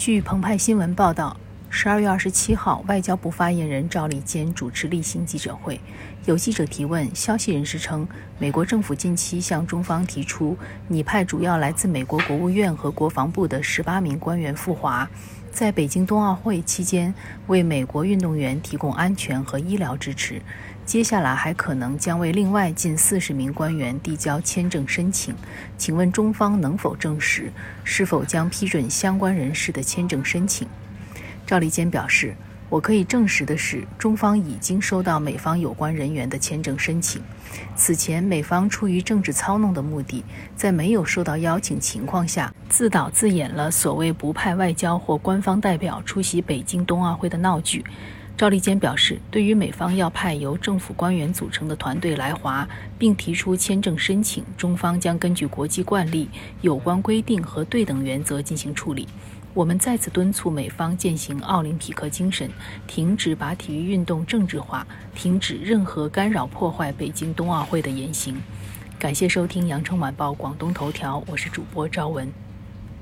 据澎湃新闻报道，十二月二十七号，外交部发言人赵立坚主持例行记者会。有记者提问，消息人士称，美国政府近期向中方提出，拟派主要来自美国国务院和国防部的十八名官员赴华，在北京冬奥会期间为美国运动员提供安全和医疗支持。接下来还可能将为另外近四十名官员递交签证申请，请问中方能否证实，是否将批准相关人士的签证申请？赵立坚表示，我可以证实的是，中方已经收到美方有关人员的签证申请。此前，美方出于政治操弄的目的，在没有受到邀请情况下，自导自演了所谓不派外交或官方代表出席北京冬奥会的闹剧。赵立坚表示，对于美方要派由政府官员组成的团队来华，并提出签证申请，中方将根据国际惯例、有关规定和对等原则进行处理。我们再次敦促美方践行奥林匹克精神，停止把体育运动政治化，停止任何干扰破坏北京冬奥会的言行。感谢收听《羊城晚报广东头条》，我是主播赵文。